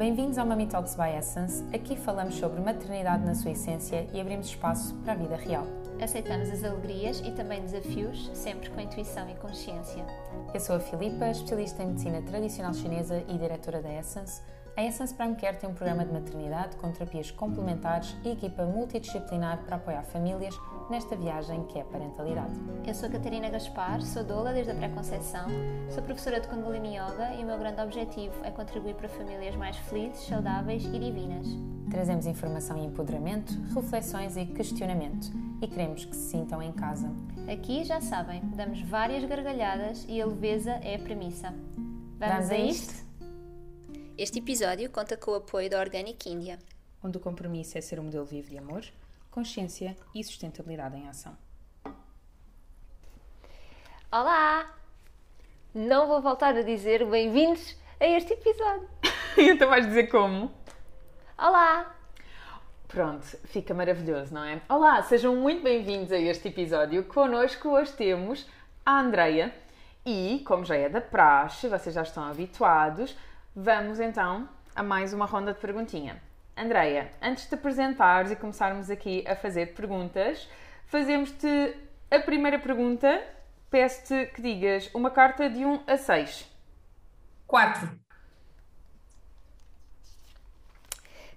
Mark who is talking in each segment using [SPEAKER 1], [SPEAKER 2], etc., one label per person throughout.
[SPEAKER 1] Bem-vindos ao Mami Talks by Essence. Aqui falamos sobre maternidade na sua essência e abrimos espaço para a vida real.
[SPEAKER 2] Aceitamos as alegrias e também desafios, sempre com intuição e consciência.
[SPEAKER 1] Eu sou a Filipa, especialista em medicina tradicional chinesa e diretora da Essence. A Essence Prime Care tem um programa de maternidade com terapias complementares e equipa multidisciplinar para apoiar famílias nesta viagem que é a parentalidade.
[SPEAKER 2] Eu sou a Catarina Gaspar, sou doula desde a pré-conceição, sou professora de Kundalini Yoga e o meu grande objetivo é contribuir para famílias mais felizes, saudáveis e divinas.
[SPEAKER 1] Trazemos informação e empoderamento, reflexões e questionamento e queremos que se sintam em casa.
[SPEAKER 2] Aqui, já sabem, damos várias gargalhadas e a leveza é a premissa.
[SPEAKER 1] Vamos, Vamos a isto?
[SPEAKER 2] Este episódio conta com o apoio da Organic India,
[SPEAKER 1] onde o compromisso é ser um modelo vivo de amor, consciência e sustentabilidade em ação.
[SPEAKER 2] Olá! Não vou voltar a dizer bem-vindos a este episódio.
[SPEAKER 1] então vais dizer como?
[SPEAKER 2] Olá!
[SPEAKER 1] Pronto, fica maravilhoso, não é? Olá, sejam muito bem-vindos a este episódio. Connosco hoje temos a Andreia e, como já é da praxe, vocês já estão habituados, Vamos então a mais uma ronda de perguntinha. Andreia, antes de te apresentares e começarmos aqui a fazer perguntas, fazemos-te a primeira pergunta. Peço-te que digas uma carta de 1 a 6.
[SPEAKER 3] 4.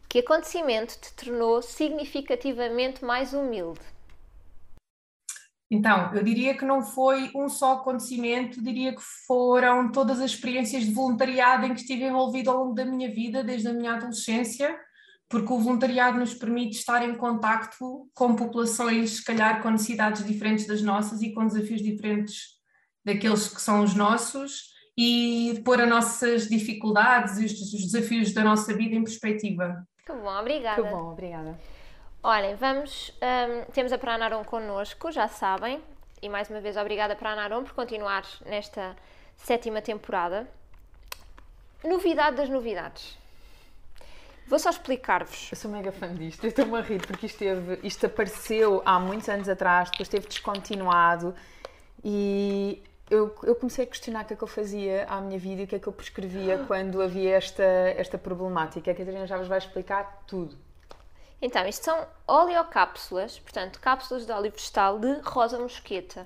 [SPEAKER 2] Que acontecimento te tornou significativamente mais humilde?
[SPEAKER 3] Então, eu diria que não foi um só acontecimento, diria que foram todas as experiências de voluntariado em que estive envolvido ao longo da minha vida, desde a minha adolescência, porque o voluntariado nos permite estar em contacto com populações, se calhar, com necessidades diferentes das nossas e com desafios diferentes daqueles que são os nossos, e pôr as nossas dificuldades e os desafios da nossa vida em perspectiva.
[SPEAKER 2] Que bom, obrigada.
[SPEAKER 1] Que bom, obrigada.
[SPEAKER 2] Olhem, vamos. Um, temos a Pranaron connosco, já sabem. E mais uma vez, obrigada Pranaron por continuar nesta sétima temporada. Novidade das novidades. Vou só explicar-vos.
[SPEAKER 1] Eu sou mega fã disto, eu estou-me a rir porque isto, teve, isto apareceu há muitos anos atrás, depois esteve descontinuado e eu, eu, comecei a questionar o que é que eu fazia à minha vida e o que é que eu prescrevia quando havia esta, esta problemática. A Catarina já vos vai explicar tudo.
[SPEAKER 2] Então, isto são oleocápsulas, portanto, cápsulas de óleo vegetal de rosa mosqueta.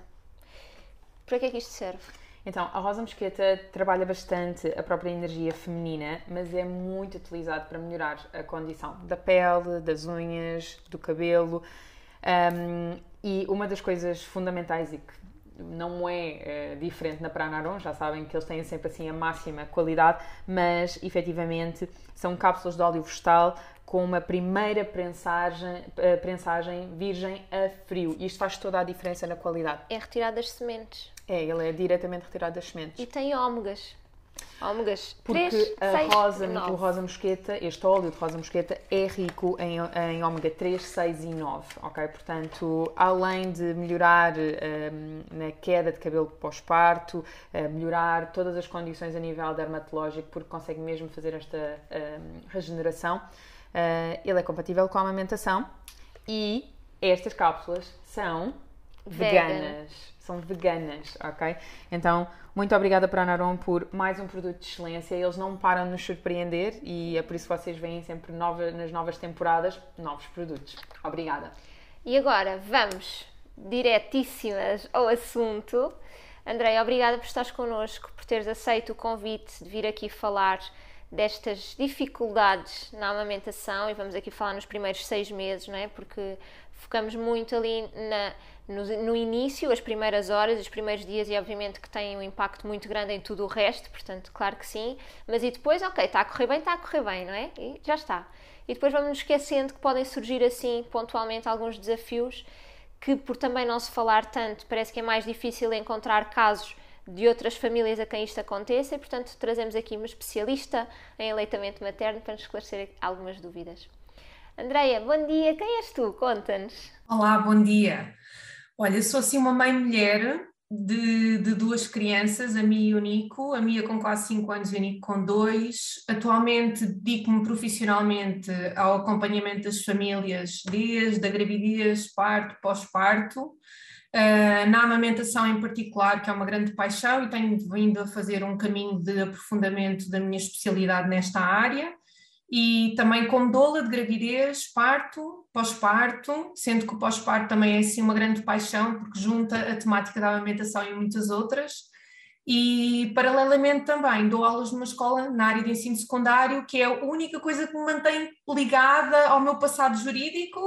[SPEAKER 2] Para que é que isto serve?
[SPEAKER 1] Então, a rosa mosqueta trabalha bastante a própria energia feminina, mas é muito utilizado para melhorar a condição da pele, das unhas, do cabelo. Um, e uma das coisas fundamentais e que não é, é diferente na Pranaron, já sabem que eles têm sempre assim a máxima qualidade, mas efetivamente são cápsulas de óleo vegetal com uma primeira prensagem, uh, prensagem virgem a frio. Isto faz toda a diferença na qualidade.
[SPEAKER 2] É retirado das sementes.
[SPEAKER 1] É, ele é diretamente retirado das sementes.
[SPEAKER 2] E tem ômegas. Ômegas
[SPEAKER 1] Porque
[SPEAKER 2] 3,
[SPEAKER 1] a
[SPEAKER 2] 6,
[SPEAKER 1] rosa,
[SPEAKER 2] 9.
[SPEAKER 1] o rosa mosqueta, este óleo de rosa mosqueta é rico em, em ômega 3, 6 e 9, ok? Portanto, além de melhorar um, na queda de cabelo pós-parto, uh, melhorar todas as condições a nível dermatológico, porque consegue mesmo fazer esta um, regeneração, Uh, ele é compatível com a amamentação e estas cápsulas são veganas. São veganas, ok? Então, muito obrigada para a Naron por mais um produto de excelência. Eles não param de nos surpreender e é por isso que vocês veem sempre nova, nas novas temporadas novos produtos. Obrigada.
[SPEAKER 2] E agora vamos diretíssimas ao assunto. Andrei, obrigada por estares connosco, por teres aceito o convite de vir aqui falar destas dificuldades na amamentação, e vamos aqui falar nos primeiros seis meses, não é? Porque focamos muito ali na, no, no, início, as primeiras horas, os primeiros dias, e obviamente que tem um impacto muito grande em tudo o resto, portanto, claro que sim, mas e depois, ok, está a correr bem, está a correr bem, não é? E já está. E depois vamos nos esquecendo que podem surgir assim, pontualmente, alguns desafios que, por também não se falar tanto, parece que é mais difícil encontrar casos de outras famílias a quem isto aconteça e, portanto, trazemos aqui uma especialista em aleitamento materno para nos esclarecer algumas dúvidas. Andreia, bom dia, quem és tu? Conta-nos.
[SPEAKER 3] Olá, bom dia. Olha, sou assim uma mãe-mulher de, de, duas crianças, a Mia e o Nico, a Mia com quase 5 anos e o Nico com 2. Atualmente dedico-me profissionalmente ao acompanhamento das famílias desde a gravidez, parto, pós-parto. Uh, na amamentação em particular, que é uma grande paixão, e tenho vindo a fazer um caminho de aprofundamento da minha especialidade nesta área. e também com doula de gravidez, parto, pós-parto, sendo que o pós-parto também é assim uma grande paixão, porque junta a temática da amamentação e muitas outras. E, paralelamente, também dou aulas numa escola na área de ensino secundário, que é a única coisa que me mantém ligada ao meu passado jurídico,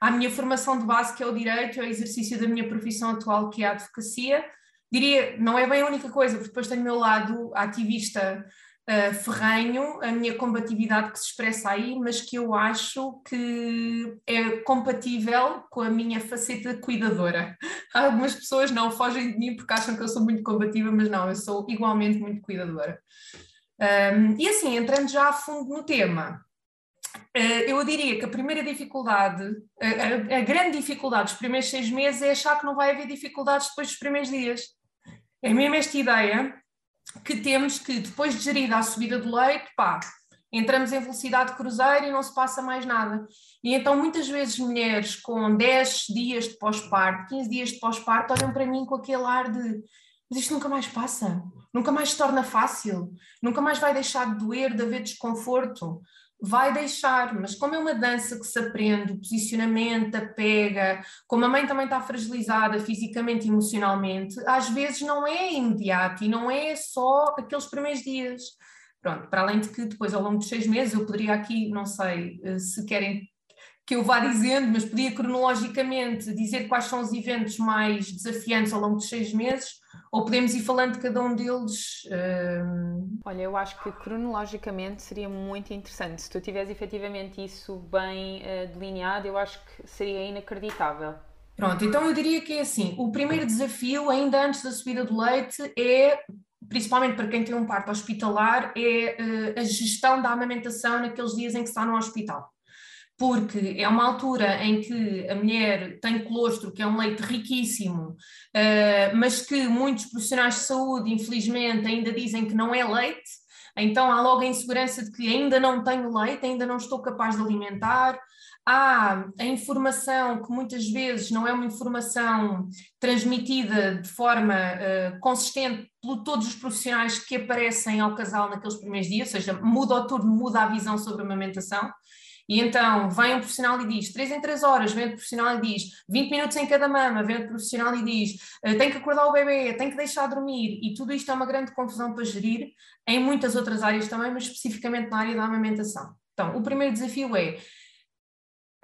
[SPEAKER 3] à minha formação de base, que é o direito, ao exercício da minha profissão atual, que é a advocacia. Diria, não é bem a única coisa, porque depois tenho o meu lado ativista uh, ferrenho, a minha combatividade que se expressa aí, mas que eu acho que é compatível com a minha faceta cuidadora. Algumas pessoas não fogem de mim porque acham que eu sou muito combativa, mas não, eu sou igualmente muito cuidadora. Um, e assim, entrando já a fundo no tema, uh, eu diria que a primeira dificuldade, a, a, grande dificuldade dos primeiros seis meses é achar que não vai haver dificuldades depois dos primeiros dias. É mesmo esta ideia que temos que, depois de gerida a subida do leite, pá, entramos em velocidade cruzeiro e não se passa mais nada. E então, muitas vezes, mulheres com 10 dias de pós-parto, 15 dias de pós-parto, olham para mim com aquele ar de mas isto nunca mais passa, nunca mais se torna fácil, nunca mais vai deixar de doer, de haver desconforto vai deixar, mas como é uma dança que se aprende, o posicionamento, a pega, como a mãe também está fragilizada fisicamente e emocionalmente, às vezes não é imediato e não é só aqueles primeiros dias. Pronto, para além de que depois ao longo dos seis meses eu poderia aqui, não sei eh, se querem que eu vá dizendo, mas podia cronologicamente dizer quais são os eventos mais desafiantes ao longo dos seis meses, ou podemos ir falando de cada um deles?
[SPEAKER 1] Uh... Olha, eu acho que cronologicamente seria muito interessante. Se tu tiveres efetivamente isso bem uh, delineado, eu acho que seria inacreditável.
[SPEAKER 3] Pronto, então eu diria que é assim: o primeiro desafio, ainda antes da subida do leite, é principalmente para quem tem um parto hospitalar, é uh, a gestão da amamentação naqueles dias em que está no hospital porque é uma altura em que a mulher tem colostro, que é um leite riquíssimo, uh, mas que muitos profissionais de saúde, infelizmente, ainda dizem que não é leite, então há logo a insegurança de que ainda não tenho leite, ainda não estou capaz de alimentar. Há a informação que muitas vezes não é uma informação transmitida de forma uh, consistente por todos os profissionais que aparecem ao casal naqueles primeiros dias, ou seja, muda o turno, muda a visão sobre a amamentação. E então vem um profissional e diz 3 em 3 horas, vem outro profissional e diz 20 minutos em cada mama, vem outro profissional e diz eh, tem que acordar o bebê, tem que deixar dormir, e tudo isto é uma grande confusão para gerir em muitas outras áreas também, mas especificamente na área da amamentação. Então, o primeiro desafio é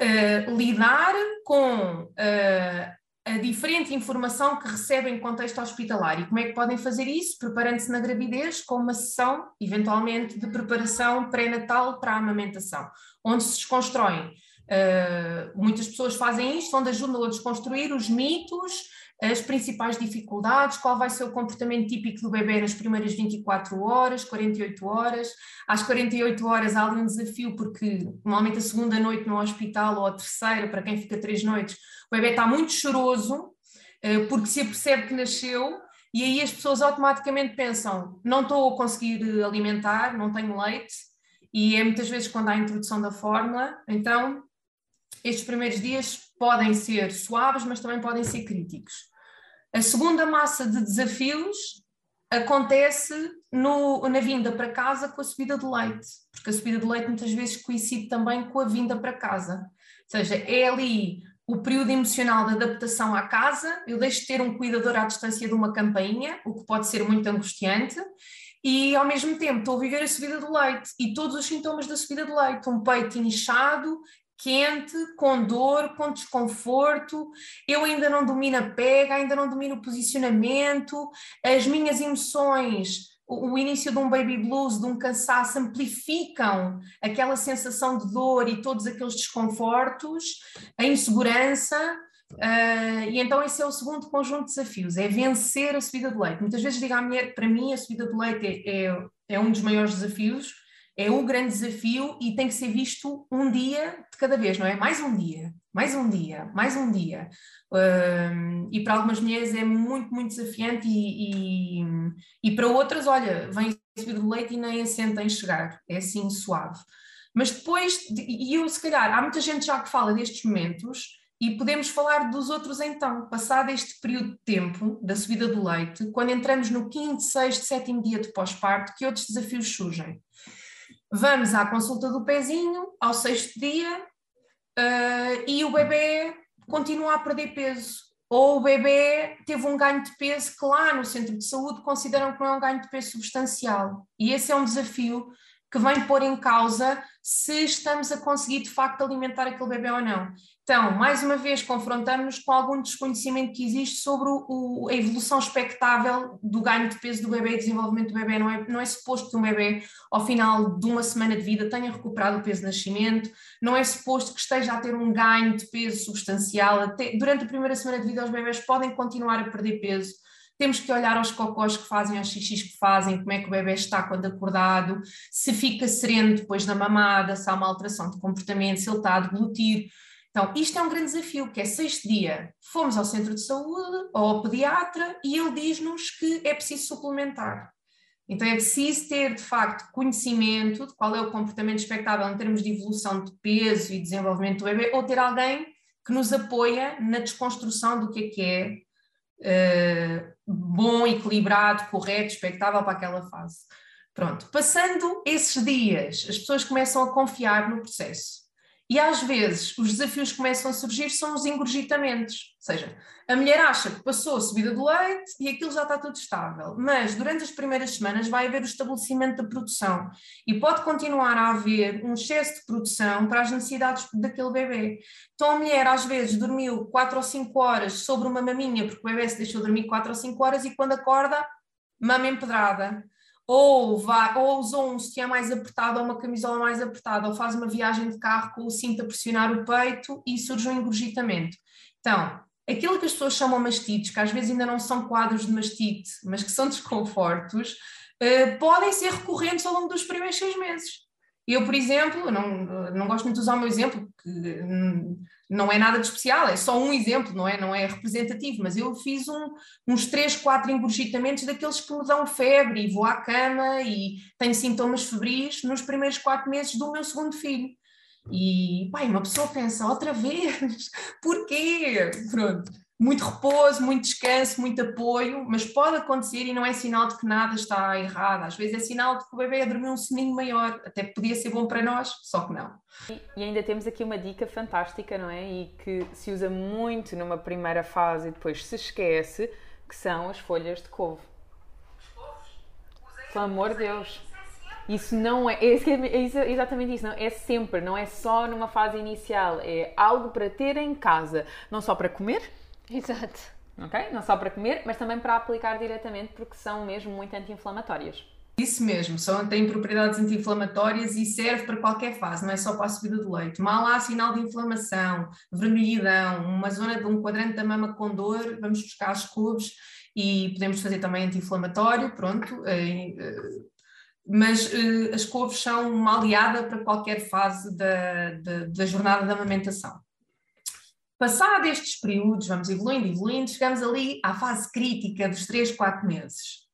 [SPEAKER 3] uh, lidar com uh, a diferente informação que recebem em contexto hospitalar e como é que podem fazer isso? Preparando-se na gravidez com uma sessão, eventualmente, de preparação pré-natal para a amamentação, onde se desconstroem. Uh, muitas pessoas fazem isto, onde ajudam a desconstruir os mitos, as principais dificuldades, qual vai ser o comportamento típico do bebê nas primeiras 24 horas, 48 horas. Às 48 horas há ali um desafio, porque normalmente a segunda noite no hospital ou a terceira, para quem fica três noites, o bebê está muito choroso, eh, porque se apercebe que nasceu, e aí as pessoas automaticamente pensam: não estou a conseguir alimentar, não tenho leite, e é muitas vezes quando há a introdução da fórmula, então estes primeiros dias podem ser suaves, mas também podem ser críticos. A segunda massa de desafios acontece no, na vinda para casa com a subida de leite, porque a subida de leite muitas vezes coincide também com a vinda para casa. Ou seja, é ali o período emocional de adaptação à casa, eu deixo de ter um cuidador à distância de uma campainha, o que pode ser muito angustiante, e ao mesmo tempo estou a viver a subida do leite e todos os sintomas da subida do leite, um peito inchado, quente, com dor, com desconforto, eu ainda não domino a pega, ainda não domino o posicionamento, as minhas emoções, o, o início de um baby blues, de um cansaço, amplificam aquela sensação de dor e todos aqueles desconfortos, a insegurança. Uh, e então esse é o segundo conjunto de desafios, é vencer a subida do leite. Muitas vezes digo à mulher para mim a subida do leite é, é, é um dos maiores desafios, é um grande desafio e tem que ser visto um dia de cada vez, não é? Mais um dia, mais um dia, mais um dia. Um, e para algumas mulheres é muito, muito desafiante e, e, e para outras, olha, vem subir do leite e nem assenta em chegar, é assim suave. Mas depois, e eu se calhar, há muita gente já que fala destes momentos e podemos falar dos outros então, passado este período de tempo da subida do leite, quando entramos no quinto, sexto, sétimo dia de pós-parto, que outros desafios surgem? Vamos à consulta do pezinho, ao sexto dia, uh, e o bebê continua a perder peso. Ou o bebê teve um ganho de peso que lá no centro de saúde consideram que não é um ganho de peso substancial. E esse é um desafio que vem pôr em causa se estamos a conseguir de facto alimentar aquele bebê ou não. Então, mais uma vez, confrontamos-nos com algum desconhecimento que existe sobre o, a evolução expectável do ganho de peso do bebê e desenvolvimento do bebê. Não é, não é suposto que um bebê, ao final de uma semana de vida, tenha recuperado o peso de nascimento, não é suposto que esteja a ter um ganho de peso substancial. Até, durante a primeira semana de vida, os bebés podem continuar a perder peso. Temos que olhar aos cocós que fazem, aos xixis que fazem, como é que o bebê está quando acordado, se fica sereno depois da mamada, se há uma alteração de comportamento, se ele está a deglutir então, isto é um grande desafio, que é sexto dia, fomos ao centro de saúde ou ao pediatra e ele diz-nos que é preciso suplementar. Então é preciso ter, de facto, conhecimento de qual é o comportamento expectável em termos de evolução de peso e desenvolvimento do bebê, ou ter alguém que nos apoia na desconstrução do que é que é uh, bom, equilibrado, correto, expectável para aquela fase. Pronto, passando esses dias, as pessoas começam a confiar no processo. E às vezes os desafios que começam a surgir são os engurgitamentos, ou seja, a mulher acha que passou a subida do leite e aquilo já está tudo estável, mas durante as primeiras semanas vai haver o estabelecimento da produção. E pode continuar a haver um excesso de produção para as necessidades daquele bebê. Então a mulher às vezes dormiu 4 ou 5 horas sobre uma maminha porque o bebê se deixou dormir 4 ou 5 horas e quando acorda, mama empedrada ou, vai, ou usou um sutiã mais apertado ou uma camisola mais apertada, ou faz uma viagem de carro com o cinto a pressionar o peito e surge um engurgitamento. Então, aquilo que as pessoas chamam mastites, que às vezes ainda não são quadros de mastite, mas que são desconfortos, uh, podem ser recorrentes ao longo dos primeiros seis meses. Eu, por exemplo, não, não gosto muito de usar o meu exemplo, porque hum, não é nada de especial, é só um exemplo, não é, não é representativo, mas eu fiz um, uns 3, 4 engurgitamentos daqueles que me dão febre e vou à cama e tenho sintomas febris nos primeiros 4 meses do meu segundo filho. E, pai, uma pessoa pensa, outra vez, porquê? Pronto muito repouso, muito descanso, muito apoio, mas pode acontecer e não é sinal de que nada está errado. Às vezes é sinal de que o bebê a dormir um soninho maior, até podia ser bom para nós, só que não.
[SPEAKER 1] E ainda temos aqui uma dica fantástica, não é? E que se usa muito numa primeira fase e depois se esquece, que são as folhas de couve. Pelo amor de Deus. Isso não é, é, é, exatamente isso, não é sempre, não é só numa fase inicial, é algo para ter em casa, não só para comer,
[SPEAKER 2] Exato.
[SPEAKER 1] Ok? Não só para comer, mas também para aplicar diretamente, porque são mesmo muito anti-inflamatórias.
[SPEAKER 3] Isso mesmo, são, têm propriedades anti-inflamatórias e serve para qualquer fase, não é só para a subida do leite. Mal há sinal de inflamação, vermelhidão, uma zona de um quadrante da mama com dor, vamos buscar as couves e podemos fazer também anti-inflamatório, pronto. Eh, eh, mas eh, as couves são uma aliada para qualquer fase da, da, da jornada da amamentação. Passado estes períodos, vamos evoluindo, evoluindo, chegamos ali à fase crítica dos 3, 4 meses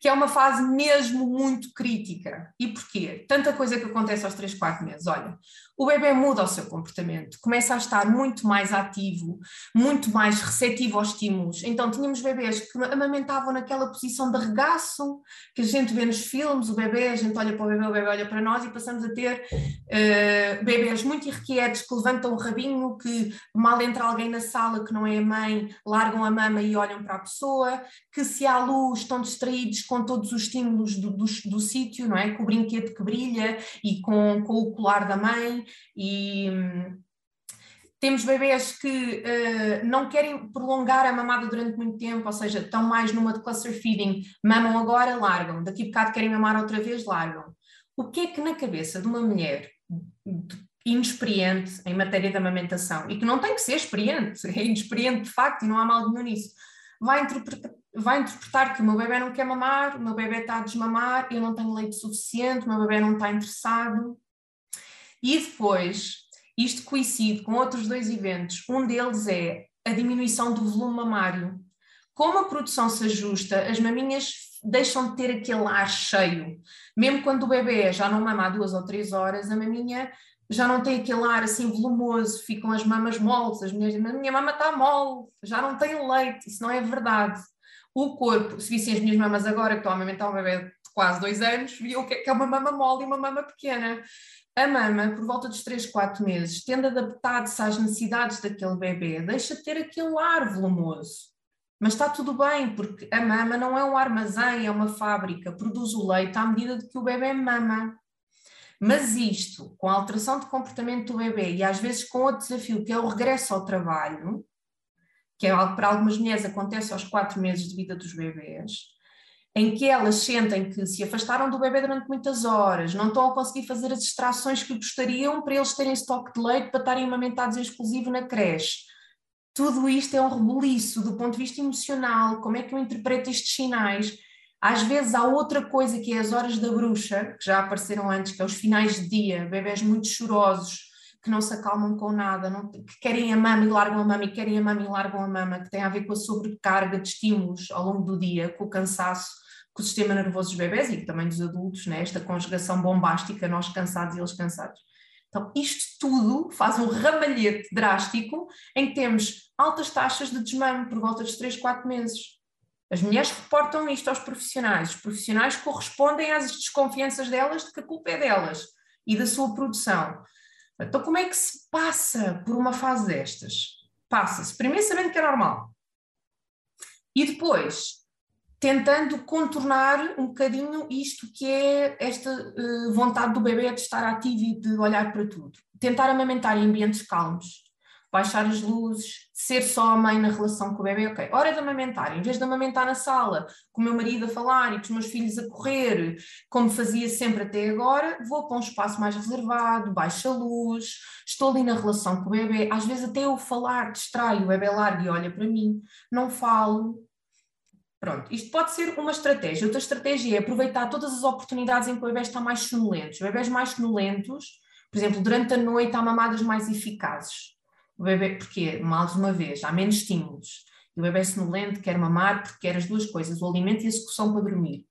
[SPEAKER 3] que é uma fase mesmo muito crítica. E porquê? Tanta coisa que acontece aos 3, 4 meses. Olha, o bebê muda o seu comportamento, começa a estar muito mais ativo, muito mais receptivo aos estímulos. Então, tínhamos bebês que amamentavam naquela posição de regaço que a gente vê nos filmes, o bebê, a gente olha para o bebê, o bebê olha para nós e passamos a ter uh, bebês muito irrequietos que levantam o rabinho, que mal entra alguém na sala que não é a mãe, largam a mama e olham para a pessoa, que se há luz estão distraídos com todos os estímulos do, do, do sítio, não é? Com o brinquedo que brilha e com, com o colar da mãe e temos bebês que uh, não querem prolongar a mamada durante muito tempo, ou seja, estão mais numa de cluster feeding, mamam agora, largam, daqui a bocado querem mamar outra vez, largam. O que é que na cabeça de uma mulher inexperiente em matéria de amamentação, e que não tem que ser experiente, é inexperiente de facto e não há mal nenhum nisso, vai interpretar, vai interpretar que o meu bebê não quer mamar, o meu bebê está a desmamar, eu não tenho leite suficiente, o meu bebê não está interessado. E depois, isto coincide com outros dois eventos. Um deles é a diminuição do volume mamário. Como a produção se ajusta, as maminhas deixam de ter aquele ar cheio. Mesmo quando o bebê já não mama há duas ou três horas, a maminha já não tem aquele ar assim volumoso, ficam as mamas moles, as minhas, a minha mama está mole, já não tem leite, isso não é verdade. O corpo, se vissem as minhas mamas agora, que estou a amamentar um bebê de quase dois anos, viu o que é uma mama mole e uma mama pequena. A mama, por volta dos 3, 4 meses, tende a adaptar-se às necessidades daquele bebê, deixa de ter aquele ar volumoso. Mas está tudo bem, porque a mama não é um armazém, é uma fábrica, produz o leite à medida de que o bebê mama. Mas isto, com a alteração de comportamento do bebê e às vezes com o desafio que é o regresso ao trabalho, que é algo que para algumas mulheres acontece aos quatro meses de vida dos bebês, em que elas sentem que se afastaram do bebê durante muitas horas, não estão a conseguir fazer as extrações que gostariam para eles terem estoque de leite para estarem amamentados em exclusivo na creche. Tudo isto é um rebuliço do ponto de vista emocional, como é que eu interpreto estes sinais? Às vezes há outra coisa que é as horas da bruxa, que já apareceram antes, que é os finais de dia, bebés muito chorosos, que não se acalmam com nada, não, que querem a mama e largam a mama, e querem a mama e largam a mama, que tem a ver com a sobrecarga de estímulos ao longo do dia, com o cansaço, com o sistema nervoso dos bebés e também dos adultos, né? esta conjugação bombástica, nós cansados e eles cansados. Então, isto tudo faz um ramalhete drástico em que temos altas taxas de desmame por volta dos 3, 4 meses. As mulheres reportam isto aos profissionais, os profissionais correspondem às desconfianças delas de que a culpa é delas e da sua produção. Então, como é que se passa por uma fase destas? Passa-se, primeiro sabendo que é normal, e depois tentando contornar um bocadinho isto que é esta uh, vontade do bebê de estar ativo e de olhar para tudo. Tentar amamentar em ambientes calmos, baixar as luzes, ser só a mãe na relação com o bebê, ok. Hora de amamentar, em vez de amamentar na sala, com o meu marido a falar e com os meus filhos a correr, como fazia sempre até agora, vou para um espaço mais reservado, baixa a luz, estou ali na relação com o bebê, às vezes até eu falar distrai, o bebê larga e olha para mim, não falo. Pronto, isto pode ser uma estratégia. Outra estratégia é aproveitar todas as oportunidades em que o bebê está mais sonolento. Os bebés mais sonolentos, por exemplo, durante a noite há mamadas mais eficazes o bebê, porque, mais uma vez, há menos estímulos. E o bebê sonolento quer mamar porque quer as duas coisas, o alimento e a execução para dormir.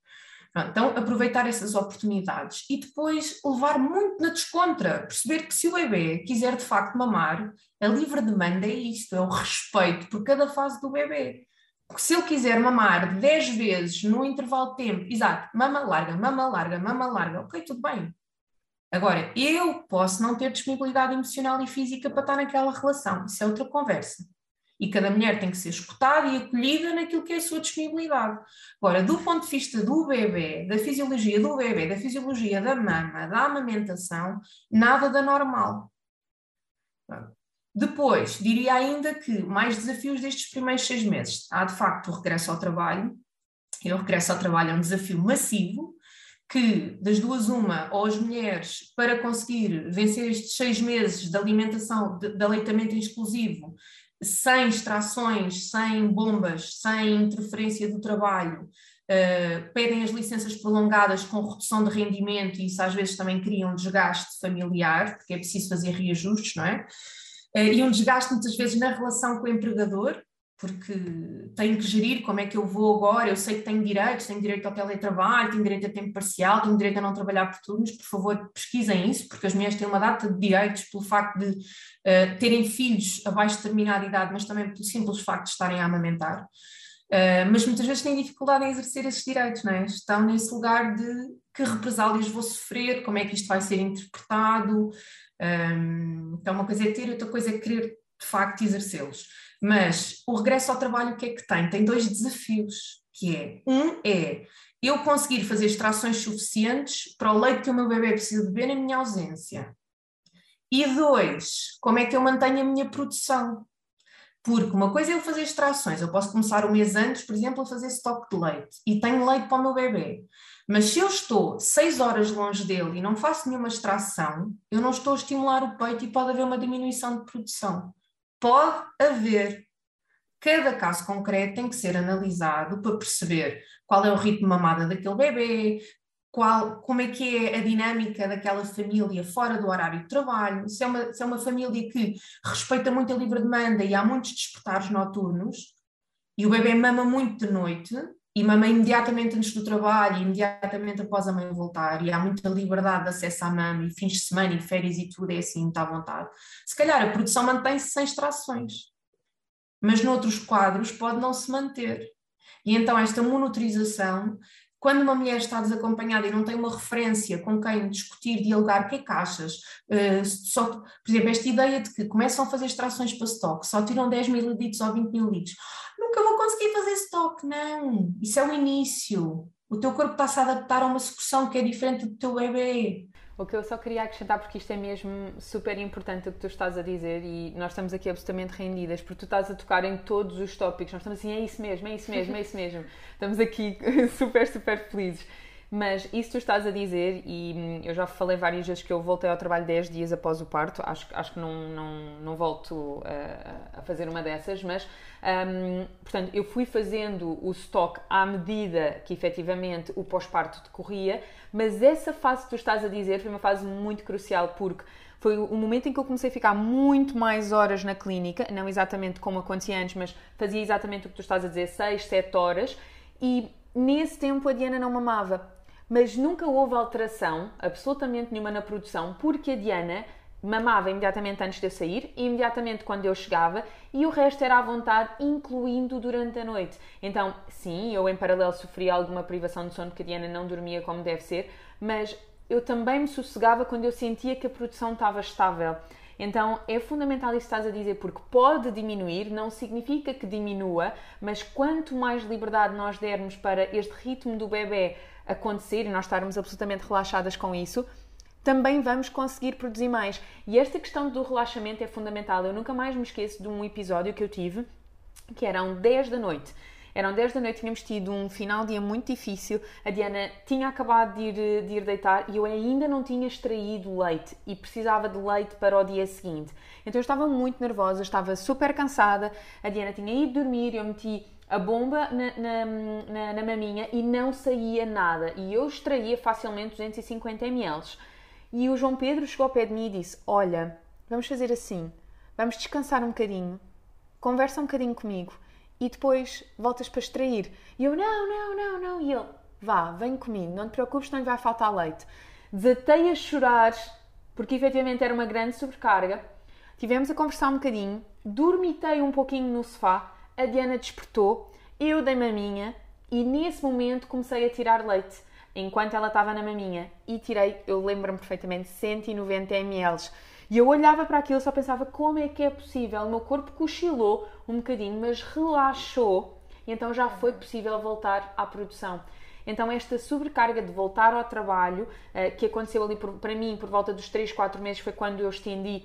[SPEAKER 3] Então, aproveitar essas oportunidades e depois levar muito na descontra, perceber que se o bebê quiser de facto mamar, a livre demanda é isto, é o respeito por cada fase do bebê. Porque se ele quiser mamar 10 vezes no intervalo de tempo, exato, mama larga, mama larga, mama larga, ok, tudo bem. Agora, eu posso não ter disponibilidade emocional e física para estar naquela relação, isso é outra conversa. E cada mulher tem que ser escutada e acolhida naquilo que é a sua disponibilidade. Agora, do ponto de vista do bebê, da fisiologia do bebê, da fisiologia da mama, da amamentação, nada da normal. Depois, diria ainda que mais desafios destes primeiros seis meses. Há de facto o regresso ao trabalho, e o regresso ao trabalho é um desafio massivo, que das duas uma, ou as mulheres, para conseguir vencer estes seis meses de alimentação, de, de aleitamento exclusivo, sem extrações, sem bombas, sem interferência do trabalho, uh, pedem as licenças prolongadas com redução de rendimento e isso às vezes também cria um desgaste familiar, porque é preciso fazer reajustes, não é? Uh, e um desgaste muitas vezes na relação com o empregador, porque tenho que gerir como é que eu vou agora, eu sei que tenho direitos, tenho direito ao teletrabalho, tenho direito a tempo parcial, tenho direito a não trabalhar por turnos, por favor pesquisem isso, porque as mulheres têm uma data de direitos pelo facto de uh, terem filhos abaixo de determinada idade, mas também pelo simples facto de estarem a amamentar. Uh, mas muitas vezes têm dificuldade em exercer esses direitos, não é? Estão nesse lugar de que represálias vou sofrer, como é que isto vai ser interpretado. Um, então, uma coisa é ter, outra coisa é querer de facto exercê-los. Mas o regresso ao trabalho, o que é que tem? Tem dois desafios, que é, um é eu conseguir fazer extrações suficientes para o leite que o meu bebê precisa beber na minha ausência. E dois, como é que eu mantenho a minha produção? Porque uma coisa é eu fazer extrações, eu posso começar um mês antes, por exemplo, a fazer estoque de leite e tenho leite para o meu bebê. Mas se eu estou seis horas longe dele e não faço nenhuma extração, eu não estou a estimular o peito e pode haver uma diminuição de produção. Pode haver. Cada caso concreto tem que ser analisado para perceber qual é o ritmo mamada daquele bebê, qual, como é que é a dinâmica daquela família fora do horário de trabalho, se é, uma, se é uma família que respeita muito a livre demanda e há muitos despertares noturnos, e o bebê mama muito de noite, e mama imediatamente antes do trabalho, imediatamente após a mãe voltar, e há muita liberdade de acesso à mama, e fins de semana, e férias e tudo é assim, muito à vontade. Se calhar a produção mantém-se sem extrações, mas noutros quadros pode não se manter. E então esta monitorização quando uma mulher está desacompanhada e não tem uma referência com quem discutir, dialogar, o que é que achas? Uh, só, por exemplo, esta ideia de que começam a fazer extrações para stock, só tiram 10 mil litros ou 20 mil litros. Nunca vou conseguir fazer stock, não. Isso é o início. O teu corpo está-se a adaptar a uma sucção que é diferente do teu bebê.
[SPEAKER 1] O que eu só queria acrescentar, porque isto é mesmo super importante o que tu estás a dizer e nós estamos aqui absolutamente rendidas, porque tu estás a tocar em todos os tópicos. Nós estamos assim, é isso mesmo, é isso mesmo, é isso mesmo. estamos aqui super, super felizes. Mas isso tu estás a dizer, e hum, eu já falei várias vezes que eu voltei ao trabalho 10 dias após o parto, acho, acho que não, não, não volto a, a fazer uma dessas, mas um, portanto eu fui fazendo o stock à medida que efetivamente o pós-parto decorria, mas essa fase que tu estás a dizer foi uma fase muito crucial porque foi o momento em que eu comecei a ficar muito mais horas na clínica, não exatamente como acontecia antes, mas fazia exatamente o que tu estás a dizer, 6, 7 horas, e nesse tempo a Diana não mamava mas nunca houve alteração absolutamente nenhuma na produção, porque a Diana mamava imediatamente antes de eu sair imediatamente quando eu chegava e o resto era à vontade, incluindo durante a noite. Então, sim, eu em paralelo sofria alguma privação de sono porque a Diana não dormia como deve ser, mas eu também me sossegava quando eu sentia que a produção estava estável. Então é fundamental isso que estás a dizer, porque pode diminuir, não significa que diminua, mas quanto mais liberdade nós dermos para este ritmo do bebê acontecer e nós estarmos absolutamente relaxadas com isso, também vamos conseguir produzir mais. E esta questão do relaxamento é fundamental. Eu nunca mais me esqueço de um episódio que eu tive, que eram 10 da noite. Eram 10 da noite, tínhamos tido um final de dia muito difícil. A Diana tinha acabado de ir, de ir deitar e eu ainda não tinha extraído leite e precisava de leite para o dia seguinte. Então eu estava muito nervosa, estava super cansada. A Diana tinha ido dormir, eu meti a bomba na, na, na, na, maminha e não saía nada. E eu extraía facilmente 250 ml. E o João Pedro chegou ao pé de mim e disse: Olha, vamos fazer assim, vamos descansar um bocadinho, conversa um bocadinho comigo e depois voltas para extrair. E eu, não, não, não, não. E ele, vá, vem comigo, não te preocupes, não lhe vai faltar leite. Desatei a chorar, porque efetivamente era uma grande sobrecarga. Tivemos a conversar um bocadinho, dormitei um pouquinho no sofá, a Diana despertou, eu dei maminha e nesse momento comecei a tirar leite enquanto ela estava na maminha e tirei, eu lembro-me perfeitamente, 190 ml e eu olhava para aquilo e só pensava como é que é possível. O meu corpo cochilou um bocadinho, mas relaxou e então já foi possível voltar à produção. Então, esta sobrecarga de voltar ao trabalho, eh, que aconteceu ali para mim por volta dos 3, 4 meses, foi quando eu estendi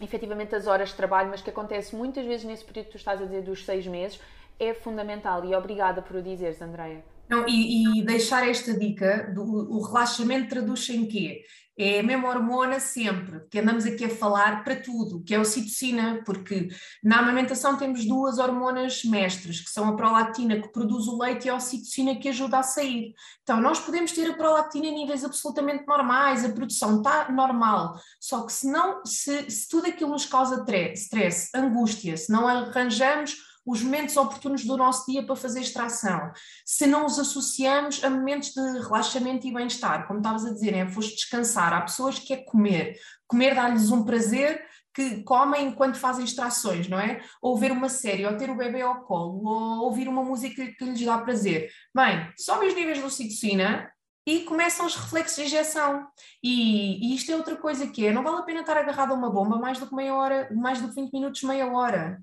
[SPEAKER 1] efetivamente as horas de trabalho, mas que acontece muitas vezes nesse período que tu estás a dizer dos 6 meses, é fundamental. E obrigada por o dizeres, Andreia.
[SPEAKER 3] Não, e, e, deixar esta dica, do, o relaxamento traduz em quê? É a mesma hormona sempre, que andamos aqui a falar para tudo, que é a ocitocina, porque na amamentação temos duas hormonas mestres, que são a prolactina que produz o leite e a ocitocina que ajuda a sair. Então, nós podemos ter a prolactina em níveis absolutamente normais, a produção está normal, só que se, não, se, se tudo aquilo nos causa stress, angústia, se não arranjamos os momentos oportunos do nosso dia para fazer extração, se não os associamos a momentos de relaxamento e bem-estar, como estavas a dizer, é foste descansar, há pessoas que é comer, comer dá-lhes um prazer que comem enquanto fazem extrações, não é? Ou ver uma série, ou ter o bebê ao colo, ou ouvir uma música que lhes dá prazer. Bem, sobe os níveis de ocitocina, e começam os reflexos de injeção. E, e, isto é outra coisa que é, não vale a pena estar agarrado a uma bomba mais do que meia hora, mais do que 20 minutos, meia hora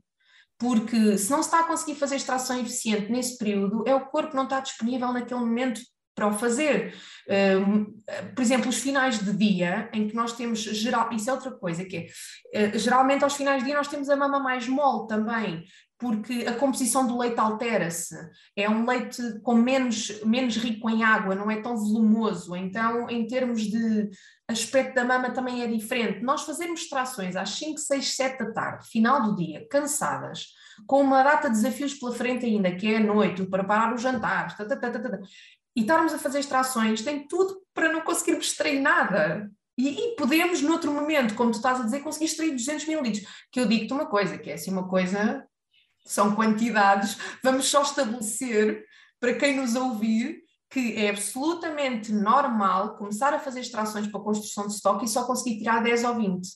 [SPEAKER 3] porque se não se está a conseguir fazer extração eficiente nesse período, é o corpo não está disponível naquele momento para o fazer. por exemplo, os finais de dia, em que nós temos geral, isso é outra coisa, que é, uh, geralmente aos finais de dia nós temos a mama mais mole também, porque a composição do leite altera-se. É um leite com menos, menos rico em água, não é tão volumoso. Então, em termos de aspecto da mama também é diferente. Nós fazemos extrações às 5, 6, 7 da tarde, final do dia, cansadas, com uma data de desafios pela frente ainda, que é a noite, preparar o jantar, tata, tata, tata, e estarmos a fazer extrações, tem tudo para não conseguirmos extrair nada. E, e, podemos, noutro momento, como tu estás a dizer, conseguir extrair 200 mil litros. Que eu digo-te uma coisa, que é assim uma coisa, são quantidades, vamos só estabelecer, para quem nos ouvir, que é absolutamente normal começar a fazer extrações para construção de estoque e só conseguir tirar 10 ou 20.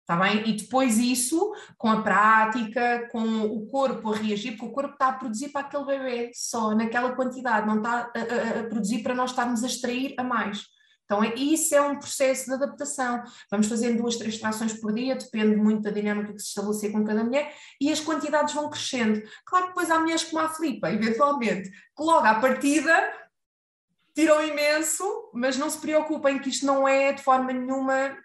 [SPEAKER 3] Está bem? E depois isso, com a prática, com o corpo a reagir, porque o corpo está a produzir para aquele bebê só, naquela quantidade, não está a, a, a produzir para nós estarmos a extrair a mais. Então, é, isso é um processo de adaptação. Vamos fazendo duas, três trações por dia, depende muito da dinâmica que se estabelecer com cada mulher, e as quantidades vão crescendo. Claro que depois há mulheres como a Filipa, eventualmente, que logo à partida tiram imenso, mas não se preocupem que isto não é de forma nenhuma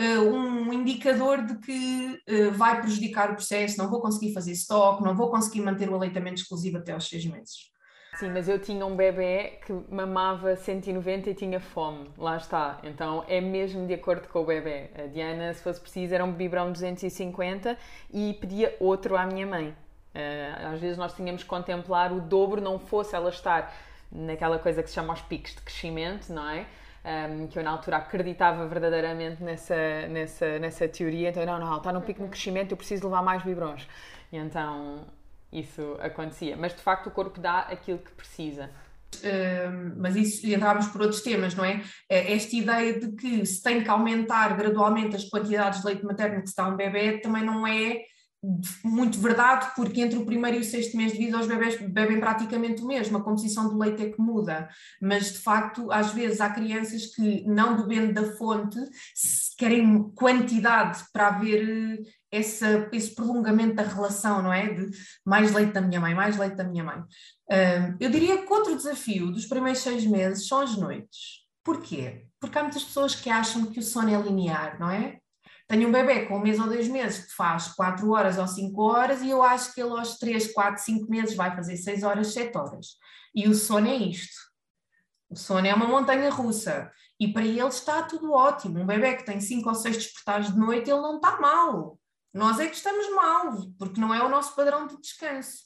[SPEAKER 3] uh, um indicador de que uh, vai prejudicar o processo, não vou conseguir fazer estoque, não vou conseguir manter o aleitamento exclusivo até aos seis meses.
[SPEAKER 1] Sim, mas eu tinha um bebê que mamava 190 e tinha fome, lá está. Então é mesmo de acordo com o bebê. A Diana, se fosse preciso, era um biberão 250 e pedia outro à minha mãe. Uh, às vezes nós tínhamos que contemplar o dobro, não fosse ela estar naquela coisa que se chama os picos de crescimento, não é? um, que eu na altura acreditava verdadeiramente nessa, nessa, nessa teoria. Então, não, não, está num pico de crescimento, eu preciso levar mais biberons. E então isso acontecia. Mas de facto o corpo dá aquilo que precisa.
[SPEAKER 3] Mas isso entrávamos por outros temas, não é? é? Esta ideia de que se tem que aumentar gradualmente as quantidades de leite materno que se dá a um bebê também não é muito verdade, porque entre o primeiro e o sexto mês de vida os bebés bebem praticamente o mesmo, a composição do leite é que muda, mas de facto às vezes há crianças que não bebendo da fonte querem quantidade para haver eh, essa, esse prolongamento da relação, não é? De mais leite da minha mãe, mais leite da minha mãe. eu diria que outro desafio dos primeiros seis meses são as noites. Porquê? Porque há muitas pessoas que acham que o sono é linear, não é? Tenho um bebê com um mês ou dois meses que faz 4 horas ou 5 horas e eu acho que ele aos 3, 4, 5 meses vai fazer 6 horas, 7 horas. E o sono é isto. O sono é uma montanha russa. E para ele está tudo ótimo. Um bebê que tem 5 ou 6 despertares de noite, ele não está mal. Nós é que estamos mal, porque não é o nosso padrão de descanso.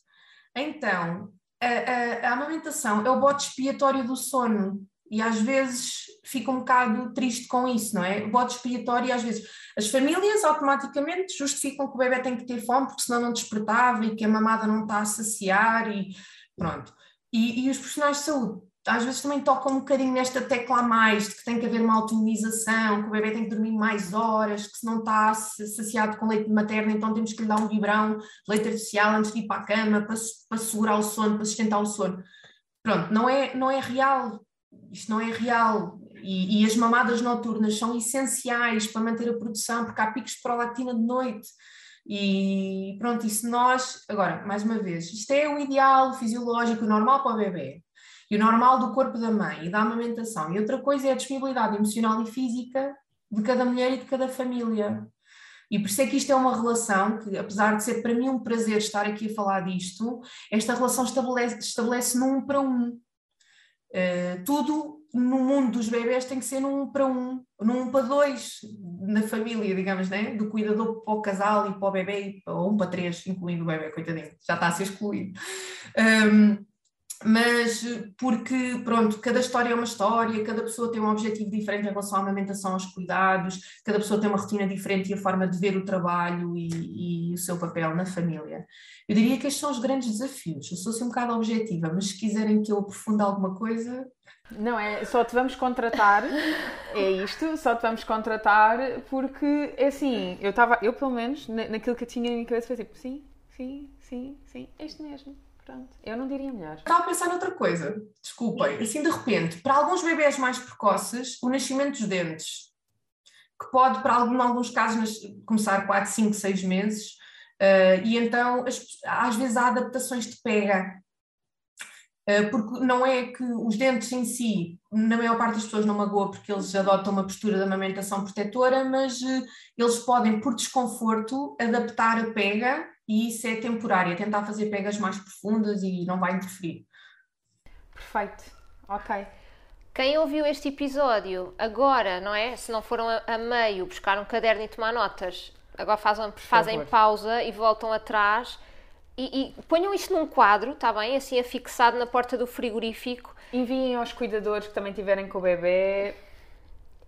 [SPEAKER 3] Então, a, a, a amamentação é o bote expiatório do sono e às vezes fica um bocado triste com isso, não é? O bode expiatório, às vezes, as famílias automaticamente justificam que o bebê tem que ter fome porque senão não despertava e que a mamada não está a saciar e pronto. E, e os profissionais de saúde às vezes também tocam um bocadinho nesta tecla a mais, de que tem que haver uma autonomização, que o bebê tem que dormir mais horas, que se não está saciado com leite materno, então temos que lhe dar um vibrão leite artificial antes de ir para a cama, para, para segurar o sono, para sustentar o sono. Pronto, não é, não é real isto não é real. E, e, as mamadas noturnas são essenciais para manter a produção, porque há picos de prolactina de noite. E pronto, e se nós, agora, mais uma vez, isto é o ideal fisiológico, normal para o bebê, e o normal do corpo da mãe e da amamentação. E outra coisa é a disponibilidade emocional e física de cada mulher e de cada família. E por isso é que isto é uma relação que, apesar de ser para mim um prazer estar aqui a falar disto, esta relação estabelece, estabelece num para um. Uh, tudo no mundo dos bebés tem que ser num para um, num para dois na família, digamos, né? do cuidador para o casal e para o bebê, ou um para três, incluindo o bebê, coitadinho, já está a ser excluído. Um, mas porque, pronto, cada história é uma história, cada pessoa tem um objetivo diferente em relação à amamentação, aos cuidados, cada pessoa tem uma rotina diferente e a forma de ver o trabalho e, e o seu papel na família. Eu diria que estes são os grandes desafios. Eu sou assim um bocado objetiva, mas se quiserem que eu aprofunde alguma coisa.
[SPEAKER 1] Não, é só te vamos contratar, é isto, só te vamos contratar porque, é assim, eu estava, eu pelo menos, naquilo que eu tinha na minha cabeça, foi tipo, sim, sim, sim, sim, é isto mesmo Pronto, eu não diria melhor.
[SPEAKER 3] Estava a pensar noutra coisa, desculpem. Assim, de repente, para alguns bebés mais precoces, o nascimento dos dentes, que pode, para algum, em alguns casos, começar 4, 5, 6 meses, uh, e então, as, às vezes, há adaptações de pega. Uh, porque não é que os dentes em si, na maior parte das pessoas não magoa porque eles adotam uma postura de amamentação protetora, mas uh, eles podem, por desconforto, adaptar a pega e isso é temporário, é tentar fazer pegas mais profundas e não vai interferir.
[SPEAKER 1] Perfeito, ok.
[SPEAKER 2] Quem ouviu este episódio agora, não é? Se não foram a, a meio buscar um caderno e tomar notas, agora fazem, fazem pausa e voltam atrás e, e, ponham isto num quadro, está bem? Assim afixado na porta do frigorífico.
[SPEAKER 1] Enviem aos cuidadores que também tiverem com o bebê.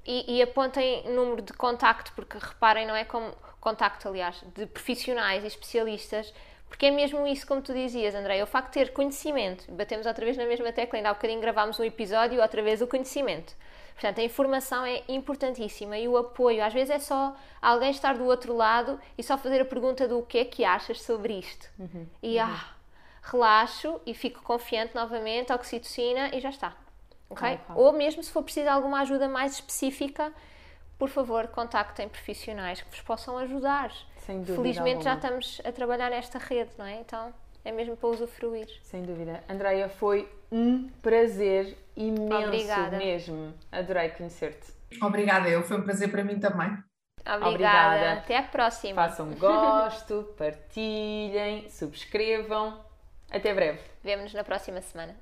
[SPEAKER 2] E, e apontem número de contacto, porque reparem, não é como contacto, aliás, de profissionais e especialistas, Porque é mesmo isso, como tu dizias, André, o facto de ter conhecimento, batemos outra vez na mesma tecla, ainda há bocadinho gravámos um episódio outra vez o conhecimento. Portanto, a informação é importantíssima e o apoio, às vezes é só alguém estar do outro lado e só fazer a pergunta do que é que achas sobre isto. Uhum. E uhum. ah, relaxo e fico confiante novamente, oxitocina e já está. Okay? Ou mesmo se for preciso alguma ajuda mais específica, por favor, contactem profissionais que vos possam ajudar.
[SPEAKER 1] Sem dúvida
[SPEAKER 2] Felizmente
[SPEAKER 1] alguma.
[SPEAKER 2] já estamos a trabalhar nesta rede, não é? Então é mesmo para usufruir.
[SPEAKER 1] Sem dúvida. Andreia, foi um prazer imenso Obrigada. mesmo. Adorei conhecer-te.
[SPEAKER 3] Obrigada, eu. Foi um prazer para mim também.
[SPEAKER 2] Obrigada. Obrigada. Até a próxima.
[SPEAKER 1] Façam gosto, partilhem, subscrevam. Até breve.
[SPEAKER 2] Vemo-nos na próxima semana.